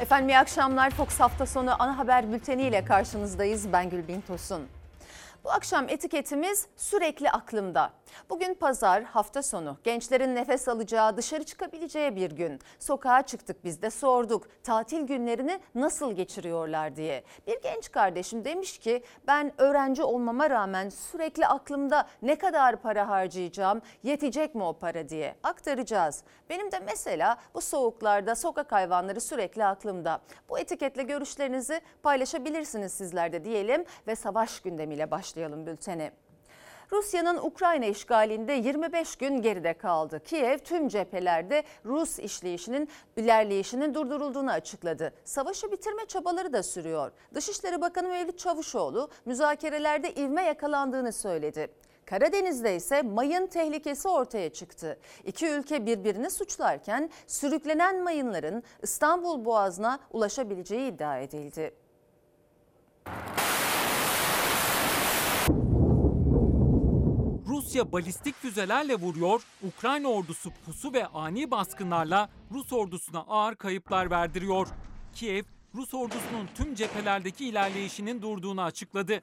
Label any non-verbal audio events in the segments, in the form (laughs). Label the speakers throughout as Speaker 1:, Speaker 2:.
Speaker 1: Efendim iyi akşamlar. Fox hafta sonu ana haber bülteni ile karşınızdayız. Ben Gülbin Tosun. Bu akşam etiketimiz sürekli aklımda. Bugün pazar, hafta sonu. Gençlerin nefes alacağı, dışarı çıkabileceği bir gün. Sokağa çıktık biz de sorduk. Tatil günlerini nasıl geçiriyorlar diye. Bir genç kardeşim demiş ki ben öğrenci olmama rağmen sürekli aklımda ne kadar para harcayacağım, yetecek mi o para diye aktaracağız. Benim de mesela bu soğuklarda sokak hayvanları sürekli aklımda. Bu etiketle görüşlerinizi paylaşabilirsiniz sizler de diyelim ve savaş gündemiyle başlayalım bülteni. Rusya'nın Ukrayna işgalinde 25 gün geride kaldı. Kiev tüm cephelerde Rus işleyişinin ilerleyişinin durdurulduğunu açıkladı. Savaşı bitirme çabaları da sürüyor. Dışişleri Bakanı Mevlüt Çavuşoğlu müzakerelerde ivme yakalandığını söyledi. Karadeniz'de ise mayın tehlikesi ortaya çıktı. İki ülke birbirini suçlarken sürüklenen mayınların İstanbul Boğazı'na ulaşabileceği iddia edildi.
Speaker 2: Rusya balistik füzelerle vuruyor, Ukrayna ordusu pusu ve ani baskınlarla Rus ordusuna ağır kayıplar verdiriyor. Kiev, Rus ordusunun tüm cephelerdeki ilerleyişinin durduğunu açıkladı.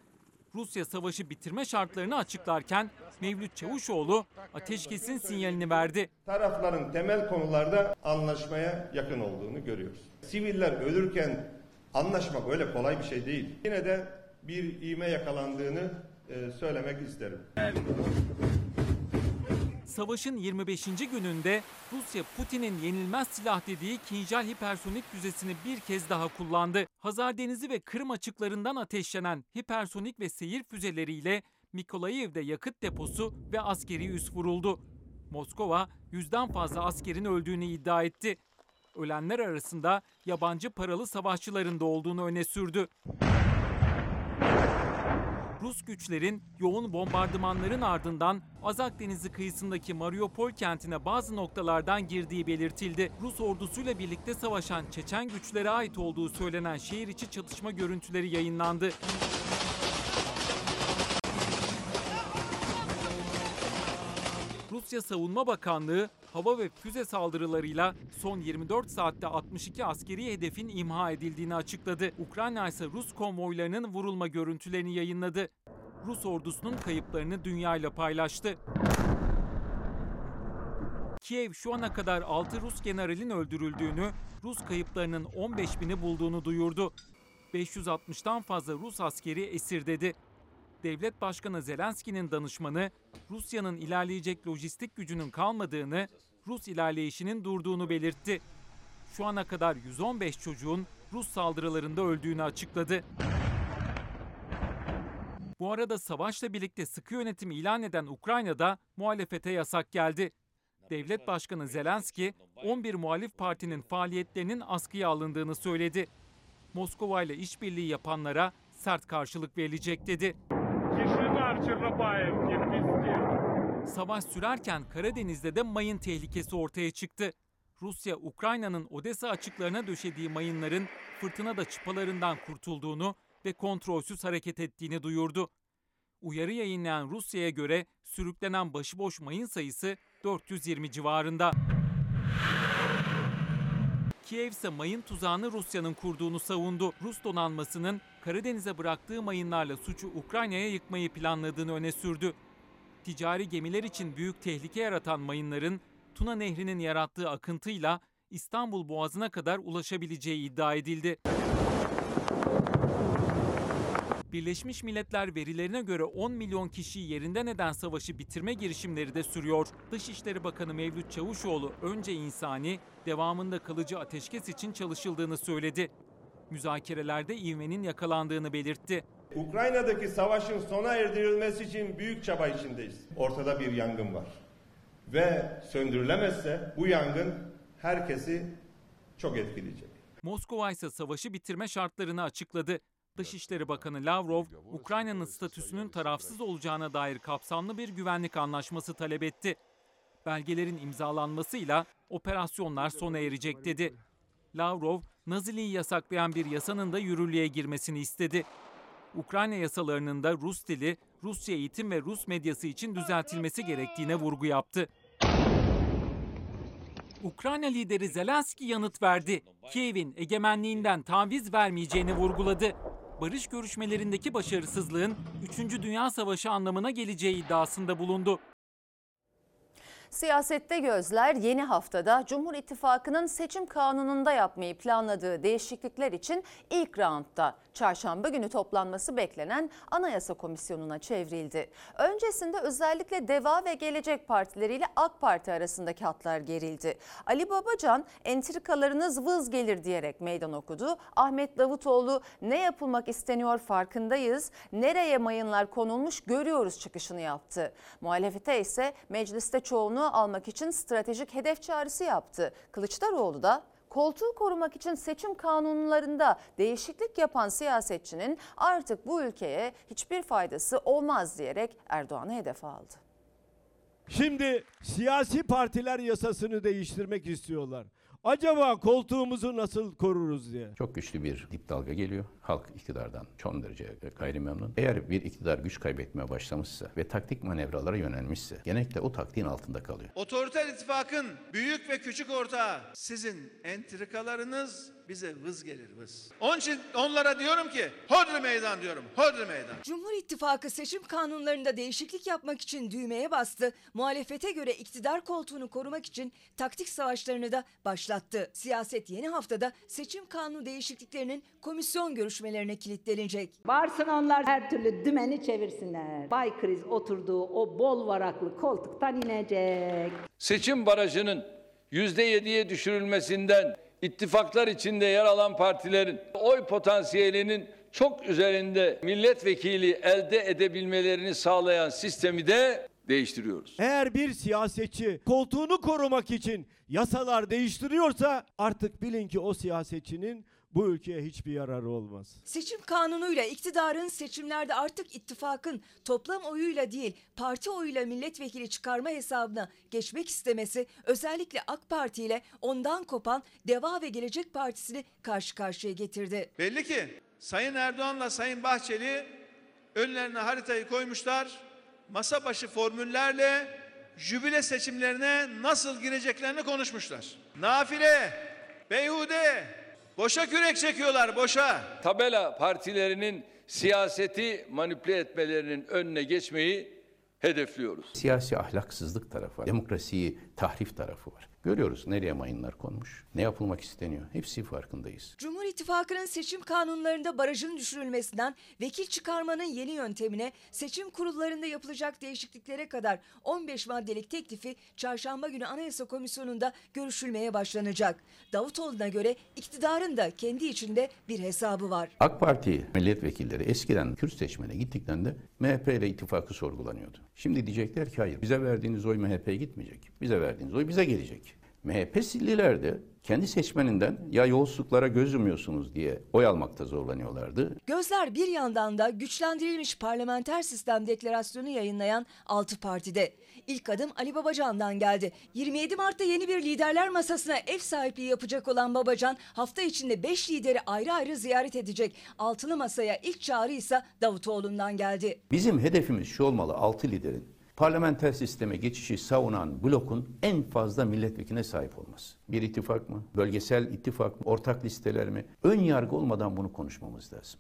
Speaker 2: Rusya savaşı bitirme şartlarını açıklarken Mevlüt Çavuşoğlu ateşkesin sinyalini verdi.
Speaker 3: Tarafların temel konularda anlaşmaya yakın olduğunu görüyoruz. Siviller ölürken anlaşmak öyle kolay bir şey değil. Yine de bir ivme yakalandığını söylemek isterim.
Speaker 2: Savaşın 25. gününde Rusya Putin'in yenilmez silah dediği Kinjal hipersonik füzesini bir kez daha kullandı. Hazar Denizi ve Kırım açıklarından ateşlenen hipersonik ve seyir füzeleriyle Mikolayev'de yakıt deposu ve askeri üs vuruldu. Moskova yüzden fazla askerin öldüğünü iddia etti. Ölenler arasında yabancı paralı savaşçıların da olduğunu öne sürdü. Rus güçlerin yoğun bombardımanların ardından Azak Denizi kıyısındaki Mariupol kentine bazı noktalardan girdiği belirtildi. Rus ordusuyla birlikte savaşan Çeçen güçlere ait olduğu söylenen şehir içi çatışma görüntüleri yayınlandı. Rusya Savunma Bakanlığı hava ve füze saldırılarıyla son 24 saatte 62 askeri hedefin imha edildiğini açıkladı. Ukrayna ise Rus konvoylarının vurulma görüntülerini yayınladı. Rus ordusunun kayıplarını dünyayla paylaştı. Kiev şu ana kadar 6 Rus generalin öldürüldüğünü, Rus kayıplarının 15 bini bulduğunu duyurdu. 560'tan fazla Rus askeri esir dedi. Devlet Başkanı Zelenski'nin danışmanı Rusya'nın ilerleyecek lojistik gücünün kalmadığını, Rus ilerleyişinin durduğunu belirtti. Şu ana kadar 115 çocuğun Rus saldırılarında öldüğünü açıkladı. Bu arada savaşla birlikte sıkı yönetim ilan eden Ukrayna'da muhalefete yasak geldi. Devlet Başkanı Zelenski 11 muhalif partinin faaliyetlerinin askıya alındığını söyledi. Moskova ile işbirliği yapanlara sert karşılık verilecek dedi.
Speaker 4: Çernobayev'ki, Piski.
Speaker 2: Savaş sürerken Karadeniz'de de mayın tehlikesi ortaya çıktı. Rusya, Ukrayna'nın Odessa açıklarına döşediği mayınların fırtına da çıpalarından kurtulduğunu ve kontrolsüz hareket ettiğini duyurdu. Uyarı yayınlayan Rusya'ya göre sürüklenen başıboş mayın sayısı 420 civarında. Kiev ise mayın tuzağını Rusya'nın kurduğunu savundu. Rus donanmasının Karadeniz'e bıraktığı mayınlarla suçu Ukrayna'ya yıkmayı planladığını öne sürdü. Ticari gemiler için büyük tehlike yaratan mayınların Tuna Nehri'nin yarattığı akıntıyla İstanbul Boğazı'na kadar ulaşabileceği iddia edildi. Birleşmiş Milletler verilerine göre 10 milyon kişiyi yerinden eden savaşı bitirme girişimleri de sürüyor. Dışişleri Bakanı Mevlüt Çavuşoğlu önce insani, devamında kalıcı ateşkes için çalışıldığını söyledi. Müzakerelerde ivmenin yakalandığını belirtti.
Speaker 3: Ukrayna'daki savaşın sona erdirilmesi için büyük çaba içindeyiz. Ortada bir yangın var. Ve söndürülemezse bu yangın herkesi çok etkileyecek.
Speaker 2: Moskova ise savaşı bitirme şartlarını açıkladı. Dışişleri Bakanı Lavrov, Ukrayna'nın statüsünün tarafsız olacağına dair kapsamlı bir güvenlik anlaşması talep etti. Belgelerin imzalanmasıyla operasyonlar sona erecek dedi. Lavrov, Naziliği yasaklayan bir yasanın da yürürlüğe girmesini istedi. Ukrayna yasalarının da Rus dili, Rusça eğitim ve Rus medyası için düzeltilmesi gerektiğine vurgu yaptı. Ukrayna lideri Zelenski yanıt verdi. Kiev'in egemenliğinden taviz vermeyeceğini vurguladı. Barış görüşmelerindeki başarısızlığın 3. Dünya Savaşı anlamına geleceği iddiasında bulundu.
Speaker 1: Siyasette gözler yeni haftada Cumhur İttifakı'nın seçim kanununda yapmayı planladığı değişiklikler için ilk roundda çarşamba günü toplanması beklenen Anayasa Komisyonu'na çevrildi. Öncesinde özellikle Deva ve Gelecek Partileri ile AK Parti arasındaki hatlar gerildi. Ali Babacan entrikalarınız vız gelir diyerek meydan okudu. Ahmet Davutoğlu ne yapılmak isteniyor farkındayız, nereye mayınlar konulmuş görüyoruz çıkışını yaptı. Muhalefete ise mecliste çoğunluğu almak için stratejik hedef çağrısı yaptı. Kılıçdaroğlu da koltuğu korumak için seçim kanunlarında değişiklik yapan siyasetçinin artık bu ülkeye hiçbir faydası olmaz diyerek Erdoğan'ı hedef aldı.
Speaker 5: Şimdi siyasi partiler yasasını değiştirmek istiyorlar. Acaba koltuğumuzu nasıl koruruz diye.
Speaker 6: Çok güçlü bir dip dalga geliyor. Halk iktidardan son derece gayri memnun. Eğer bir iktidar güç kaybetmeye başlamışsa ve taktik manevralara yönelmişse genellikle o taktiğin altında kalıyor.
Speaker 7: Otoriter ittifakın büyük ve küçük ortağı sizin entrikalarınız bize vız gelir vız. Onun için onlara diyorum ki hodri meydan diyorum hodri meydan.
Speaker 8: Cumhur İttifakı seçim kanunlarında değişiklik yapmak için düğmeye bastı. Muhalefete göre iktidar koltuğunu korumak için taktik savaşlarını da başlattı. Siyaset yeni haftada seçim kanunu değişikliklerinin komisyon görüşmelerine kilitlenecek.
Speaker 9: Varsın onlar her türlü dümeni çevirsinler. Bay Kriz oturduğu o bol varaklı koltuktan inecek.
Speaker 10: seçim barajının %7'ye düşürülmesinden ittifaklar içinde yer alan partilerin oy potansiyelinin çok üzerinde milletvekili elde edebilmelerini sağlayan sistemi de değiştiriyoruz.
Speaker 5: Eğer bir siyasetçi koltuğunu korumak için yasalar değiştiriyorsa artık bilin ki o siyasetçinin bu ülkeye hiçbir yararı olmaz.
Speaker 8: Seçim kanunuyla iktidarın seçimlerde artık ittifakın toplam oyuyla değil parti oyuyla milletvekili çıkarma hesabına geçmek istemesi özellikle AK Parti ile ondan kopan Deva ve Gelecek Partisi'ni karşı karşıya getirdi.
Speaker 7: Belli ki Sayın Erdoğan'la Sayın Bahçeli önlerine haritayı koymuşlar. Masa başı formüllerle jübile seçimlerine nasıl gireceklerini konuşmuşlar. Nafile, beyhude, boşa kürek çekiyorlar boşa.
Speaker 10: Tabela partilerinin siyaseti manipüle etmelerinin önüne geçmeyi hedefliyoruz.
Speaker 6: Siyasi ahlaksızlık tarafı var. Demokrasiyi tahrif tarafı var. Görüyoruz nereye mayınlar konmuş. Ne yapılmak isteniyor. Hepsi farkındayız.
Speaker 8: Cumhur İttifakı'nın seçim kanunlarında barajın düşürülmesinden vekil çıkarmanın yeni yöntemine, seçim kurullarında yapılacak değişikliklere kadar 15 maddelik teklifi çarşamba günü Anayasa Komisyonu'nda görüşülmeye başlanacak. Davutoğlu'na göre iktidarın da kendi içinde bir hesabı var.
Speaker 6: AK Parti milletvekilleri eskiden Kürt seçmene gittiklerinde MHP ile ittifakı sorgulanıyordu. Şimdi diyecekler ki hayır bize verdiğiniz oy MHP'ye gitmeyecek. Bize verdiğiniz oy bize gelecek. MHP de kendi seçmeninden ya yolsuzluklara göz yumuyorsunuz diye oy almakta zorlanıyorlardı.
Speaker 8: Gözler bir yandan da güçlendirilmiş parlamenter sistem deklarasyonu yayınlayan 6 partide. İlk adım Ali Babacan'dan geldi. 27 Mart'ta yeni bir liderler masasına ev sahipliği yapacak olan Babacan hafta içinde 5 lideri ayrı ayrı ziyaret edecek. Altılı masaya ilk çağrı ise Davutoğlu'ndan geldi.
Speaker 6: Bizim hedefimiz şu olmalı altı liderin parlamenter sisteme geçişi savunan blokun en fazla milletvekiline sahip olması. Bir ittifak mı? Bölgesel ittifak mı? Ortak listeler mi? Ön yargı olmadan bunu konuşmamız lazım.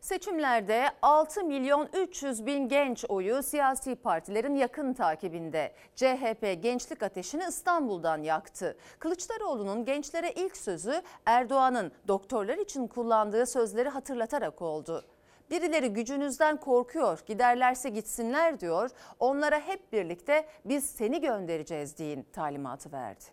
Speaker 1: Seçimlerde 6 milyon 300 bin genç oyu siyasi partilerin yakın takibinde. CHP gençlik ateşini İstanbul'dan yaktı. Kılıçdaroğlu'nun gençlere ilk sözü Erdoğan'ın doktorlar için kullandığı sözleri hatırlatarak oldu. Birileri gücünüzden korkuyor, giderlerse gitsinler diyor. Onlara hep birlikte biz seni göndereceğiz deyin talimatı verdi.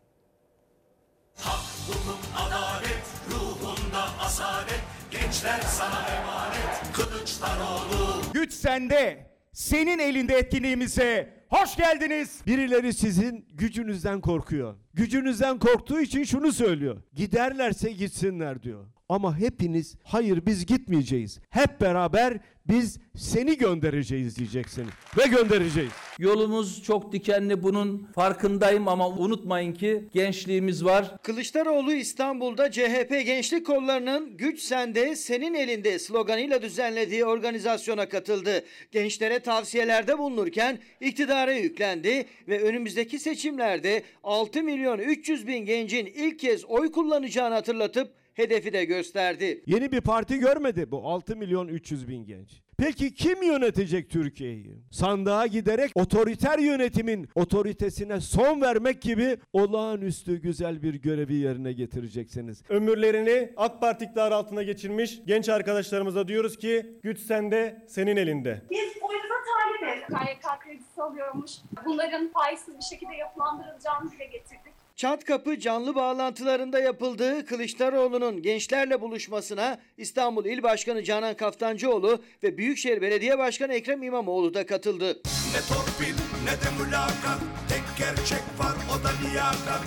Speaker 11: adalet ruhunda asalet gençler sana emanet Kılıçdaroğlu
Speaker 5: Güç sende, senin elinde etkinliğimize hoş geldiniz. Birileri sizin gücünüzden korkuyor. Gücünüzden korktuğu için şunu söylüyor. Giderlerse gitsinler diyor. Ama hepiniz hayır biz gitmeyeceğiz. Hep beraber biz seni göndereceğiz diyeceksiniz. Ve göndereceğiz.
Speaker 12: Yolumuz çok dikenli bunun farkındayım ama unutmayın ki gençliğimiz var.
Speaker 13: Kılıçdaroğlu İstanbul'da CHP Gençlik Kolları'nın Güç Sende Senin Elinde sloganıyla düzenlediği organizasyona katıldı. Gençlere tavsiyelerde bulunurken iktidara yüklendi ve önümüzdeki seçimlerde 6 milyon 300 bin gencin ilk kez oy kullanacağını hatırlatıp hedefi de gösterdi.
Speaker 5: Yeni bir parti görmedi bu 6 milyon 300 bin genç. Peki kim yönetecek Türkiye'yi? Sandığa giderek otoriter yönetimin otoritesine son vermek gibi olağanüstü güzel bir görevi yerine getireceksiniz.
Speaker 14: Ömürlerini AK Parti iktidarı altına geçirmiş genç arkadaşlarımıza diyoruz ki güç sende, senin elinde.
Speaker 15: Biz oyunuza talibiz. KYK kredisi alıyormuş. Bunların faizsiz bir şekilde yapılandırılacağını dile getirdik.
Speaker 13: Çatkapı canlı bağlantılarında yapıldığı Kılıçdaroğlu'nun gençlerle buluşmasına İstanbul İl Başkanı Canan Kaftancıoğlu ve Büyükşehir Belediye Başkanı Ekrem İmamoğlu da katıldı.
Speaker 11: Ne torpil ne de mülakat. Tek gerçek var o da liyakat.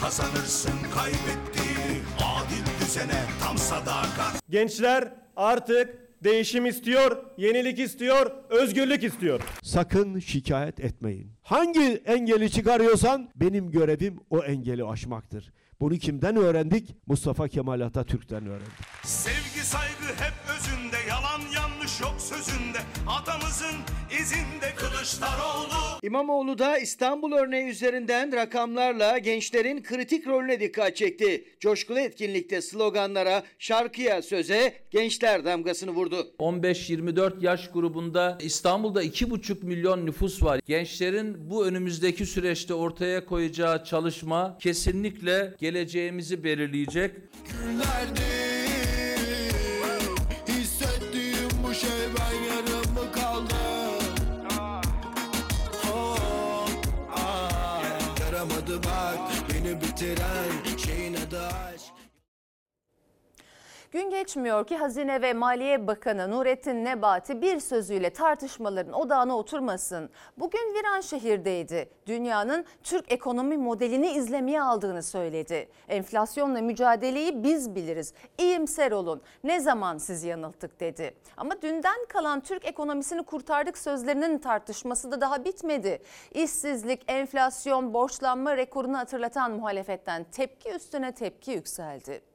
Speaker 11: Kazanırsın kaybettiğini Adil düzene tam sadakat.
Speaker 14: Gençler artık değişim istiyor, yenilik istiyor, özgürlük istiyor.
Speaker 5: Sakın şikayet etmeyin. Hangi engeli çıkarıyorsan benim görevim o engeli aşmaktır. Bunu kimden öğrendik? Mustafa Kemal Atatürk'ten öğrendik.
Speaker 11: Sevgi saygı hep özünde Yalan yanlış yok sözünde Atamızın izinde Kılıçdaroğlu
Speaker 13: İmamoğlu da İstanbul örneği üzerinden rakamlarla gençlerin kritik rolüne dikkat çekti. Coşkulu etkinlikte sloganlara, şarkıya, söze gençler damgasını vurdu.
Speaker 12: 15-24 yaş grubunda İstanbul'da 2,5 milyon nüfus var. Gençlerin bu önümüzdeki süreçte ortaya koyacağı çalışma kesinlikle geleceğimizi belirleyecek.
Speaker 11: Hissettiğim Yaramadı bak. Beni bitiren şeyin adı aşk
Speaker 1: Gün geçmiyor ki Hazine ve Maliye Bakanı Nurettin Nebati bir sözüyle tartışmaların odağına oturmasın. Bugün Viranşehir'deydi. Dünyanın Türk ekonomi modelini izlemeye aldığını söyledi. Enflasyonla mücadeleyi biz biliriz. İyimser olun. Ne zaman sizi yanılttık dedi. Ama dünden kalan Türk ekonomisini kurtardık sözlerinin tartışması da daha bitmedi. İşsizlik, enflasyon, borçlanma rekorunu hatırlatan muhalefetten tepki üstüne tepki yükseldi.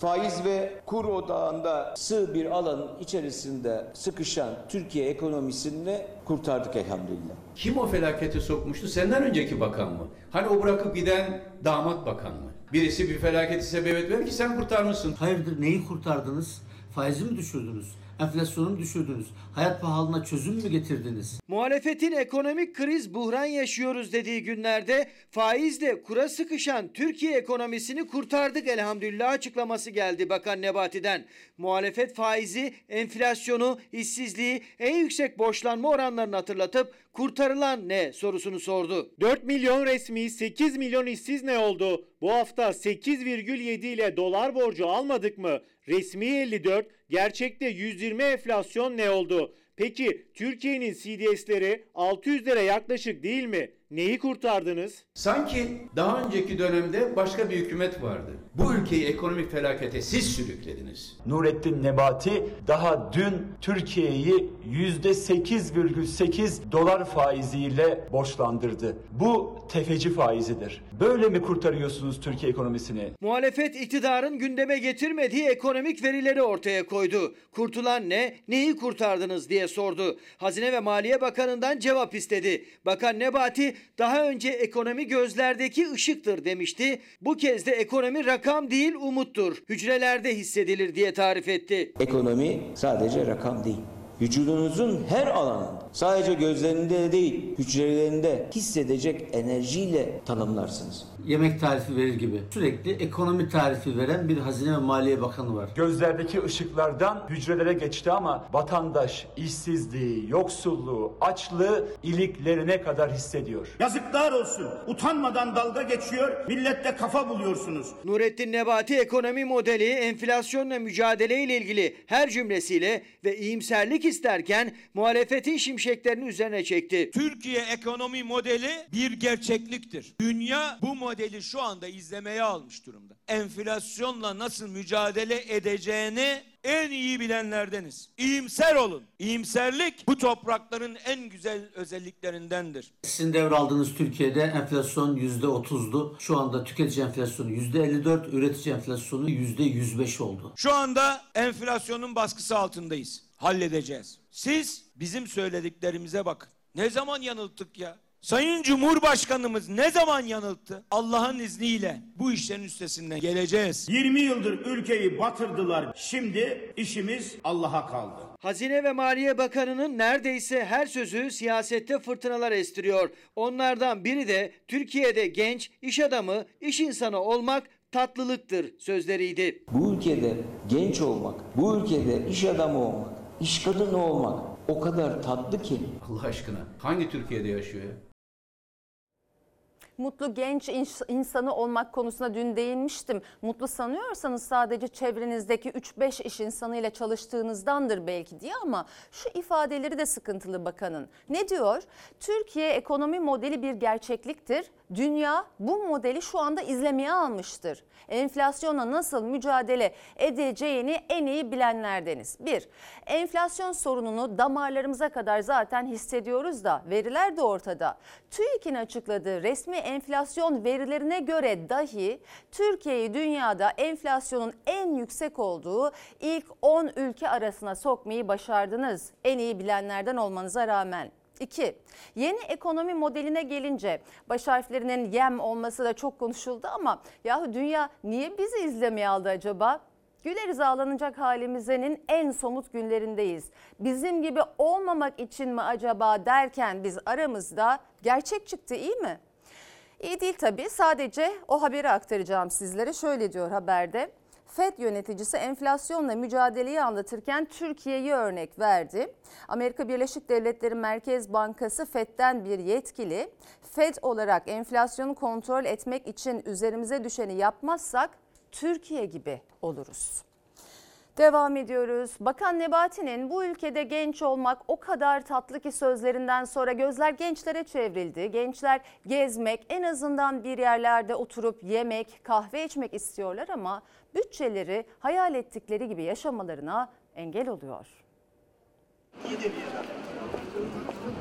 Speaker 16: Faiz ve kur odağında sığ bir alanın içerisinde sıkışan Türkiye ekonomisini kurtardık elhamdülillah.
Speaker 6: Kim o felakete sokmuştu? Senden önceki bakan mı? Hani o bırakıp giden damat bakan mı? Birisi bir felaketi sebebiyet verir ki sen kurtarmışsın.
Speaker 17: Hayırdır neyi kurtardınız? Faizi mi düşürdünüz? Enflasyonu düşürdünüz? Hayat pahalılığına çözüm mü getirdiniz?
Speaker 13: Muhalefetin ekonomik kriz buhran yaşıyoruz dediği günlerde faizle kura sıkışan Türkiye ekonomisini kurtardık elhamdülillah açıklaması geldi Bakan Nebati'den. Muhalefet faizi, enflasyonu, işsizliği, en yüksek borçlanma oranlarını hatırlatıp kurtarılan ne sorusunu sordu.
Speaker 14: 4 milyon resmi, 8 milyon işsiz ne oldu? Bu hafta 8,7 ile dolar borcu almadık mı? Resmi 54, gerçekte 120 enflasyon ne oldu? Peki Türkiye'nin CDS'leri 600 lira yaklaşık değil mi? Neyi kurtardınız?
Speaker 6: Sanki daha önceki dönemde başka bir hükümet vardı. Bu ülkeyi ekonomik felakete siz sürüklediniz.
Speaker 18: Nurettin Nebati daha dün Türkiye'yi %8,8 dolar faiziyle borçlandırdı. Bu tefeci faizidir. Böyle mi kurtarıyorsunuz Türkiye ekonomisini?
Speaker 13: Muhalefet iktidarın gündeme getirmediği ekonomik verileri ortaya koydu. Kurtulan ne, neyi kurtardınız diye sordu. Hazine ve Maliye Bakanı'ndan cevap istedi. Bakan Nebati daha önce ekonomi gözlerdeki ışıktır demişti. Bu kez de ekonomi rakam değil umuttur. Hücrelerde hissedilir diye tarif etti.
Speaker 16: Ekonomi sadece rakam değil. Vücudunuzun her alanında sadece gözlerinde değil hücrelerinde hissedecek enerjiyle tanımlarsınız.
Speaker 17: Yemek tarifi verir gibi. Sürekli ekonomi tarifi veren bir Hazine ve Maliye Bakanı var.
Speaker 18: Gözlerdeki ışıklardan hücrelere geçti ama vatandaş işsizliği, yoksulluğu, açlığı iliklerine kadar hissediyor.
Speaker 19: Yazıklar olsun. Utanmadan dalga geçiyor, millette kafa buluyorsunuz.
Speaker 13: Nurettin Nebati ekonomi modeli enflasyonla mücadele ile ilgili her cümlesiyle ve iyimserlik isterken muhalefetin şimşeklerini üzerine çekti.
Speaker 20: Türkiye ekonomi modeli bir gerçekliktir. Dünya bu modeli şu anda izlemeye almış durumda. Enflasyonla nasıl mücadele edeceğini en iyi bilenlerdeniz. İyimser olun. İyimserlik bu toprakların en güzel özelliklerindendir.
Speaker 17: Sizin devraldığınız Türkiye'de enflasyon %30'du. Şu anda tüketici enflasyonu %54, üretici enflasyonu %105 oldu.
Speaker 20: Şu anda enflasyonun baskısı altındayız. Halledeceğiz. Siz bizim söylediklerimize bakın. Ne zaman yanılttık ya? Sayın Cumhurbaşkanımız ne zaman yanılttı? Allah'ın izniyle bu işlerin üstesinden geleceğiz.
Speaker 19: 20 yıldır ülkeyi batırdılar. Şimdi işimiz Allah'a kaldı.
Speaker 13: Hazine ve Maliye Bakanı'nın neredeyse her sözü siyasette fırtınalar estiriyor. Onlardan biri de Türkiye'de genç, iş adamı, iş insanı olmak tatlılıktır sözleriydi.
Speaker 16: Bu ülkede genç olmak, bu ülkede iş adamı olmak, iş kadını olmak o kadar tatlı ki.
Speaker 6: Allah aşkına hangi Türkiye'de yaşıyor ya?
Speaker 1: Mutlu genç ins- insanı olmak konusuna dün değinmiştim. Mutlu sanıyorsanız sadece çevrenizdeki 3-5 iş insanıyla çalıştığınızdandır belki diye ama şu ifadeleri de sıkıntılı bakanın. Ne diyor? Türkiye ekonomi modeli bir gerçekliktir. Dünya bu modeli şu anda izlemeye almıştır. Enflasyona nasıl mücadele edeceğini en iyi bilenlerdeniz. Bir, enflasyon sorununu damarlarımıza kadar zaten hissediyoruz da veriler de ortada. TÜİK'in açıkladığı resmi enflasyon verilerine göre dahi Türkiye'yi dünyada enflasyonun en yüksek olduğu ilk 10 ülke arasına sokmayı başardınız. En iyi bilenlerden olmanıza rağmen. 2. Yeni ekonomi modeline gelince baş harflerinin yem olması da çok konuşuldu ama yahu dünya niye bizi izlemeye aldı acaba? Güleriz ağlanacak halimizin en somut günlerindeyiz. Bizim gibi olmamak için mi acaba derken biz aramızda gerçek çıktı iyi mi? İyi değil tabii sadece o haberi aktaracağım sizlere. Şöyle diyor haberde. FED yöneticisi enflasyonla mücadeleyi anlatırken Türkiye'yi örnek verdi. Amerika Birleşik Devletleri Merkez Bankası FED'den bir yetkili, FED olarak enflasyonu kontrol etmek için üzerimize düşeni yapmazsak Türkiye gibi oluruz. Devam ediyoruz. Bakan Nebati'nin bu ülkede genç olmak o kadar tatlı ki sözlerinden sonra gözler gençlere çevrildi. Gençler gezmek, en azından bir yerlerde oturup yemek, kahve içmek istiyorlar ama bütçeleri hayal ettikleri gibi yaşamalarına engel oluyor.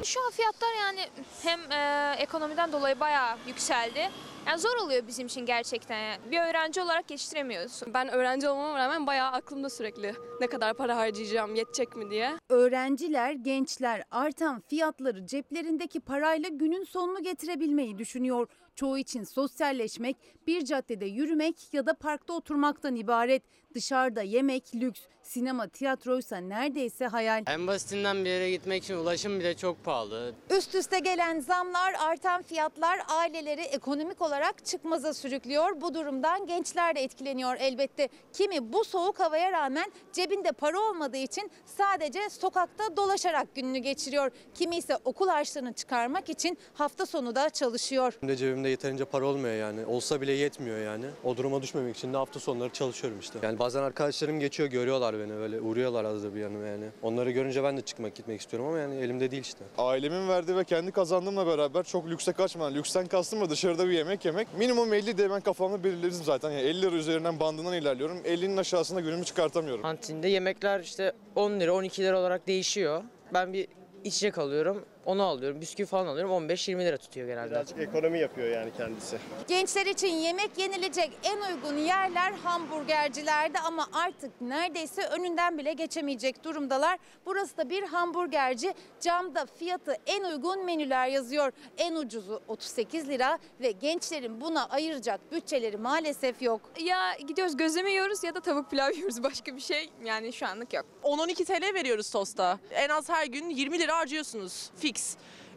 Speaker 21: Şu an fiyatlar yani hem e, ekonomiden dolayı bayağı yükseldi. Yani zor oluyor bizim için gerçekten. Bir öğrenci olarak yetiştiremiyoruz.
Speaker 22: Ben öğrenci olmama rağmen bayağı aklımda sürekli ne kadar para harcayacağım, yetecek mi diye.
Speaker 23: Öğrenciler, gençler artan fiyatları ceplerindeki parayla günün sonunu getirebilmeyi düşünüyor. Çoğu için sosyalleşmek, bir caddede yürümek ya da parkta oturmaktan ibaret. Dışarıda yemek lüks, sinema, tiyatroysa neredeyse hayal.
Speaker 24: En basitinden bir yere gitmek için ulaşım bile çok pahalı.
Speaker 23: Üst üste gelen zamlar, artan fiyatlar aileleri ekonomik olarak çıkmaza sürüklüyor. Bu durumdan gençler de etkileniyor elbette. Kimi bu soğuk havaya rağmen cebinde para olmadığı için sadece sokakta dolaşarak gününü geçiriyor. Kimi ise okul harçlığını çıkarmak için hafta sonu da çalışıyor.
Speaker 25: Şimdi cebimde yeterince para olmuyor yani. Olsa bile yetmiyor yani. O duruma düşmemek için de hafta sonları çalışıyorum işte. Yani bazen arkadaşlarım geçiyor görüyorlar beni böyle uğruyorlar az da bir yanıma yani. Onları görünce ben de çıkmak gitmek istiyorum ama yani elimde değil işte.
Speaker 26: Ailemin verdiği ve kendi kazandığımla beraber çok lükse kaçmadan, lüksten kastım da dışarıda bir yemek yemek. Minimum 50 diye ben kafamda belirledim zaten. Yani 50 lira üzerinden bandından ilerliyorum. 50'nin aşağısında günümü çıkartamıyorum.
Speaker 24: Kantinde yemekler işte 10 lira 12 lira olarak değişiyor. Ben bir içecek alıyorum onu alıyorum. Bisküvi falan alıyorum 15-20 lira tutuyor genelde.
Speaker 27: Birazcık ekonomi yapıyor yani kendisi.
Speaker 23: Gençler için yemek yenilecek en uygun yerler hamburgercilerde ama artık neredeyse önünden bile geçemeyecek durumdalar. Burası da bir hamburgerci. Camda fiyatı en uygun menüler yazıyor. En ucuzu 38 lira ve gençlerin buna ayıracak bütçeleri maalesef yok.
Speaker 22: Ya gidiyoruz gözleme yiyoruz ya da tavuk pilav (laughs) yiyoruz. Başka bir şey yani şu anlık yok.
Speaker 28: 10-12 TL veriyoruz tosta. En az her gün 20 lira harcıyorsunuz fix.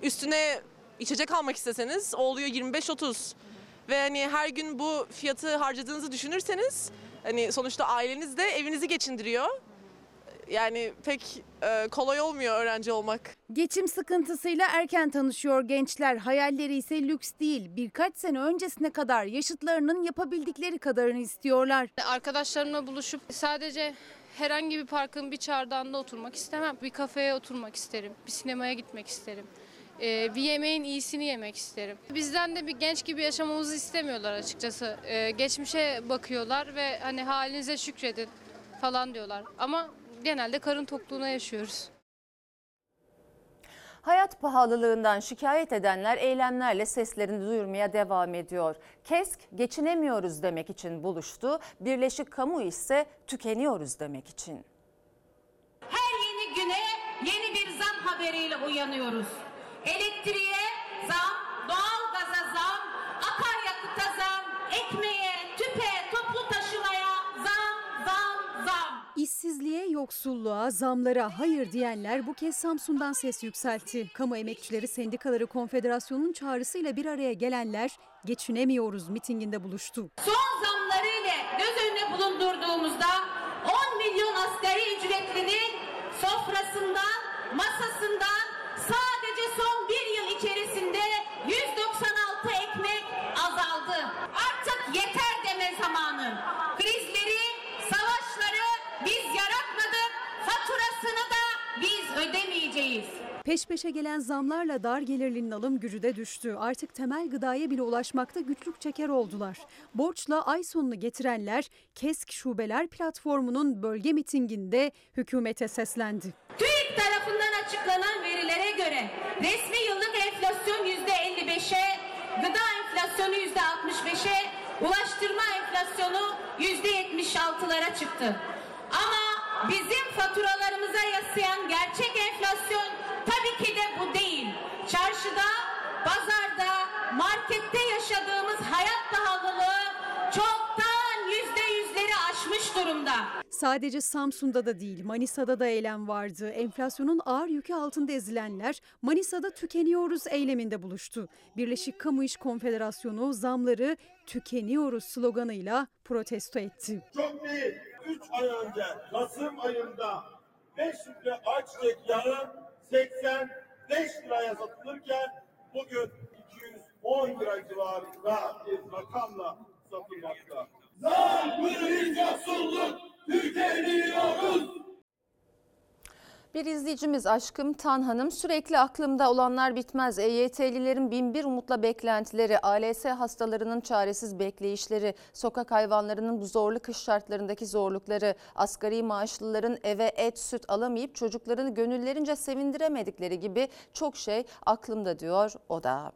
Speaker 28: Üstüne içecek almak isteseniz o oluyor 25-30. Ve hani her gün bu fiyatı harcadığınızı düşünürseniz hani sonuçta aileniz de evinizi geçindiriyor. Yani pek e, kolay olmuyor öğrenci olmak.
Speaker 23: Geçim sıkıntısıyla erken tanışıyor gençler. Hayalleri ise lüks değil. Birkaç sene öncesine kadar yaşıtlarının yapabildikleri kadarını istiyorlar.
Speaker 29: Arkadaşlarımla buluşup sadece
Speaker 22: herhangi bir parkın bir çardağında oturmak istemem. Bir kafeye oturmak isterim. Bir sinemaya gitmek isterim. Ee, bir yemeğin iyisini yemek isterim. Bizden de bir genç gibi yaşamamızı istemiyorlar açıkçası. Ee, geçmişe bakıyorlar ve hani halinize şükredin falan diyorlar. Ama genelde karın tokluğuna yaşıyoruz.
Speaker 1: Hayat pahalılığından şikayet edenler eylemlerle seslerini duyurmaya devam ediyor. KESK geçinemiyoruz demek için buluştu. Birleşik Kamu ise tükeniyoruz demek için.
Speaker 30: Her yeni güne yeni bir zam haberiyle uyanıyoruz. Elektriğe zam, doğalgaza
Speaker 31: İşsizliğe, yoksulluğa, zamlara hayır diyenler bu kez Samsun'dan ses yükseltti. Kamu Emekçileri Sendikaları Konfederasyonu'nun çağrısıyla bir araya gelenler geçinemiyoruz mitinginde buluştu.
Speaker 30: Son zamları ile göz önüne bulundurduğumuzda 10 milyon asgari ücretlinin sofrasından, masasından sadece son bir yıl içerisinde 196 ekmek azaldı. Artık yeter deme zamanı. Krizleri, savaşları biz yaratmadık, faturasını da biz ödemeyeceğiz.
Speaker 31: Peş peşe gelen zamlarla dar gelirlinin alım gücü de düştü. Artık temel gıdaya bile ulaşmakta güçlük çeker oldular. Borçla ay sonunu getirenler KESK Şubeler Platformu'nun bölge mitinginde hükümete seslendi.
Speaker 30: TÜİK tarafından açıklanan verilere göre resmi yıllık enflasyon %55'e, gıda enflasyonu %65'e, ulaştırma enflasyonu %76'lara çıktı. Bizim faturalarımıza yansıyan gerçek enflasyon tabii ki de bu değil. Çarşıda, pazarda, markette yaşadığımız hayat pahalılığı çoktan %100'leri aşmış durumda.
Speaker 31: Sadece Samsun'da da değil Manisa'da da eylem vardı. Enflasyonun ağır yükü altında ezilenler Manisa'da tükeniyoruz eyleminde buluştu. Birleşik Kamu İş Konfederasyonu zamları tükeniyoruz sloganıyla protesto etti.
Speaker 32: Çok değil. 3 ay önce Kasım ayında 5 litre ayçiçek yağı 85 liraya satılırken bugün 210 lira civarında bir rakamla satılmakta. Zam, kriz, yoksulluk, tükeniyoruz.
Speaker 1: Bir izleyicimiz Aşkım Tan Hanım sürekli aklımda olanlar bitmez. EYT'lilerin binbir umutla beklentileri, ALS hastalarının çaresiz bekleyişleri, sokak hayvanlarının bu zorlu kış şartlarındaki zorlukları, asgari maaşlıların eve et süt alamayıp çocuklarını gönüllerince sevindiremedikleri gibi çok şey aklımda diyor o da.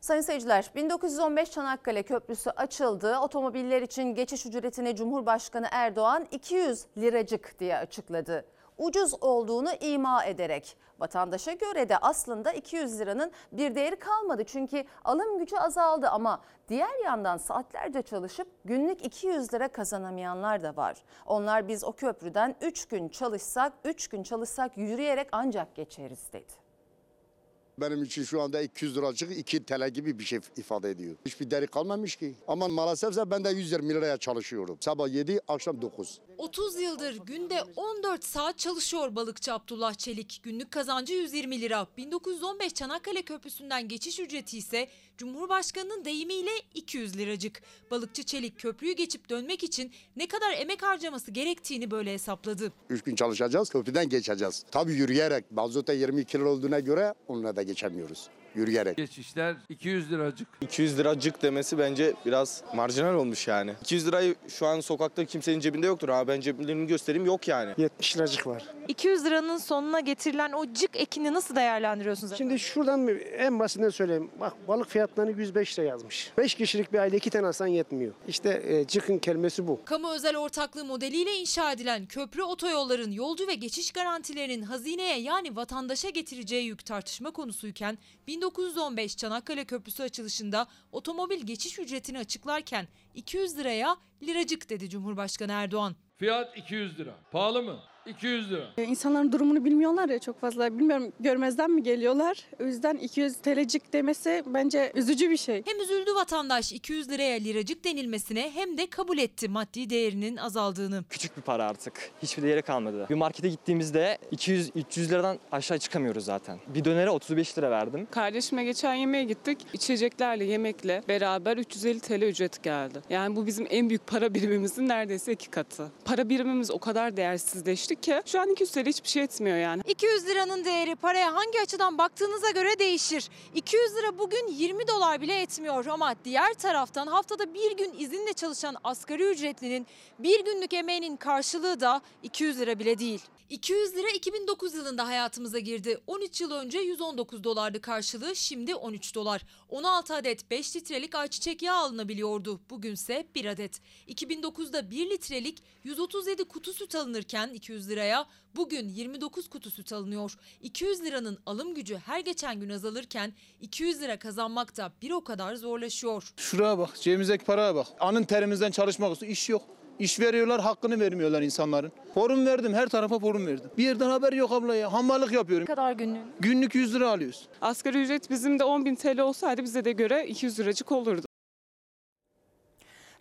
Speaker 1: Sayın seyirciler, 1915 Çanakkale Köprüsü açıldı. Otomobiller için geçiş ücretini Cumhurbaşkanı Erdoğan 200 liracık diye açıkladı. Ucuz olduğunu ima ederek vatandaşa göre de aslında 200 liranın bir değeri kalmadı. Çünkü alım gücü azaldı ama diğer yandan saatlerce çalışıp günlük 200 lira kazanamayanlar da var. Onlar biz o köprüden 3 gün çalışsak, 3 gün çalışsak yürüyerek ancak geçeriz dedi.
Speaker 33: Benim için şu anda 200 liracık 2 TL gibi bir şey ifade ediyor. Hiçbir deri kalmamış ki. Ama maalesef ben de 120 liraya çalışıyorum. Sabah 7, akşam 9.
Speaker 34: 30 yıldır günde 14 saat çalışıyor balıkçı Abdullah Çelik. Günlük kazancı 120 lira. 1915 Çanakkale Köprüsü'nden geçiş ücreti ise Cumhurbaşkanının deyimiyle 200 liracık. Balıkçı Çelik köprüyü geçip dönmek için ne kadar emek harcaması gerektiğini böyle hesapladı.
Speaker 33: 3 gün çalışacağız, köprüden geçeceğiz. Tabii yürüyerek. Mazota 22 lira olduğuna göre onunla da geçemiyoruz. Yürüyerek.
Speaker 35: Geçişler 200 liracık.
Speaker 36: 200 liracık demesi bence biraz marjinal olmuş yani. 200 lirayı şu an sokakta kimsenin cebinde yoktur. Ha ben cebimlerimi göstereyim yok yani.
Speaker 37: 70 liracık var.
Speaker 29: 200 liranın sonuna getirilen o cık ekini nasıl değerlendiriyorsunuz?
Speaker 37: Şimdi şuradan en basitinden söyleyeyim. Bak balık fiyatlarını 105 lira yazmış. 5 kişilik bir aile 2 tane alsan yetmiyor. İşte e, cıkın kelimesi bu.
Speaker 34: Kamu özel ortaklığı modeliyle inşa edilen köprü otoyolların yolcu ve geçiş garantilerinin hazineye yani vatandaşa getireceği yük tartışma konusuyken 1915 Çanakkale Köprüsü açılışında otomobil geçiş ücretini açıklarken 200 liraya liracık dedi Cumhurbaşkanı Erdoğan.
Speaker 35: Fiyat 200 lira. Pahalı mı? 200 lira.
Speaker 38: İnsanların durumunu bilmiyorlar ya çok fazla. Bilmiyorum görmezden mi geliyorlar? O yüzden 200 TL'cik demesi bence üzücü bir şey.
Speaker 34: Hem üzüldü vatandaş 200 liraya liracık denilmesine hem de kabul etti maddi değerinin azaldığını.
Speaker 39: Küçük bir para artık. Hiçbir değeri kalmadı. Bir markete gittiğimizde 200-300 liradan aşağı çıkamıyoruz zaten. Bir dönere 35 lira verdim.
Speaker 40: Kardeşime geçen yemeğe gittik. İçeceklerle, yemekle beraber 350 TL ücret geldi. Yani bu bizim en büyük para birimimizin neredeyse iki katı. Para birimimiz o kadar değersizleşti ki şu an 200 TL hiçbir şey etmiyor yani.
Speaker 34: 200 liranın değeri paraya hangi açıdan baktığınıza göre değişir. 200 lira bugün 20 dolar bile etmiyor ama diğer taraftan haftada bir gün izinle çalışan asgari ücretlinin bir günlük emeğinin karşılığı da 200 lira bile değil. 200 lira 2009 yılında hayatımıza girdi. 13 yıl önce 119 dolardı karşılığı şimdi 13 dolar. 16 adet 5 litrelik ayçiçek yağı alınabiliyordu. Bugünse 1 adet. 2009'da 1 litrelik 137 kutu süt alınırken 200 liraya bugün 29 kutu süt alınıyor. 200 liranın alım gücü her geçen gün azalırken 200 lira kazanmak da bir o kadar zorlaşıyor.
Speaker 41: Şuraya bak, cebimizdeki paraya bak. Anın terimizden çalışmak istiyor, iş yok. İş veriyorlar, hakkını vermiyorlar insanların. Forum verdim, her tarafa forum verdim. Bir yerden haber yok abla ya. Hammallık yapıyorum.
Speaker 40: Ne kadar günlük?
Speaker 41: Günlük 100 lira alıyoruz.
Speaker 40: Asgari ücret bizim de 10.000 TL olsaydı bize de göre 200 liracık olurdu.